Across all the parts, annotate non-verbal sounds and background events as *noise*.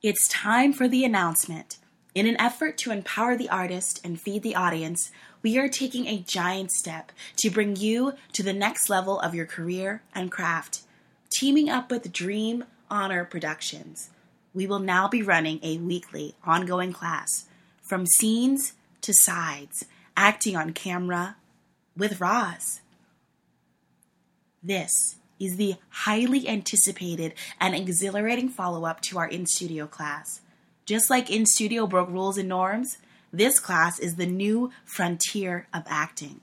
It's time for the announcement. In an effort to empower the artist and feed the audience, we are taking a giant step to bring you to the next level of your career and craft. Teaming up with Dream Honor Productions, we will now be running a weekly, ongoing class from scenes to sides, acting on camera with Roz. This is the highly anticipated and exhilarating follow up to our in studio class. Just like in studio broke rules and norms, this class is the new frontier of acting.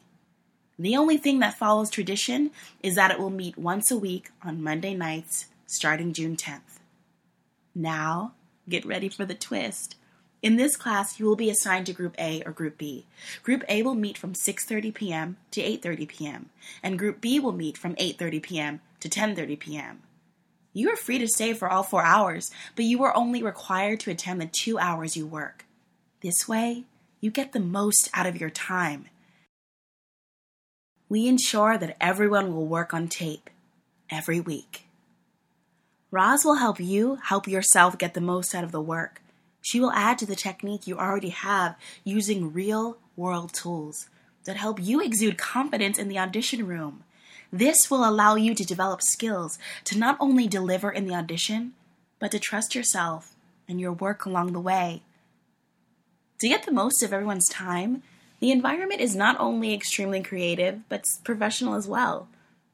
The only thing that follows tradition is that it will meet once a week on Monday nights starting June 10th. Now, get ready for the twist. In this class, you will be assigned to Group A or Group B. Group A will meet from 6:30 p.m. to 8:30 p.m., and Group B will meet from 8:30 p.m. to 10:30 p.m. You are free to stay for all 4 hours, but you are only required to attend the 2 hours you work. This way, you get the most out of your time. We ensure that everyone will work on tape every week. Roz will help you help yourself get the most out of the work. She will add to the technique you already have using real world tools that help you exude confidence in the audition room. This will allow you to develop skills to not only deliver in the audition, but to trust yourself and your work along the way. To get the most of everyone's time, the environment is not only extremely creative, but professional as well.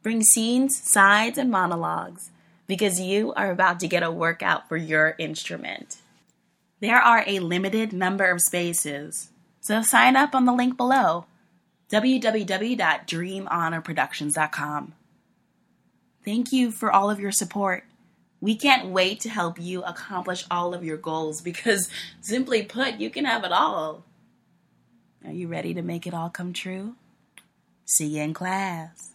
Bring scenes, sides, and monologues because you are about to get a workout for your instrument. There are a limited number of spaces, so sign up on the link below www.dreamhonorproductions.com. Thank you for all of your support. We can't wait to help you accomplish all of your goals because, *laughs* simply put, you can have it all. Are you ready to make it all come true? See you in class.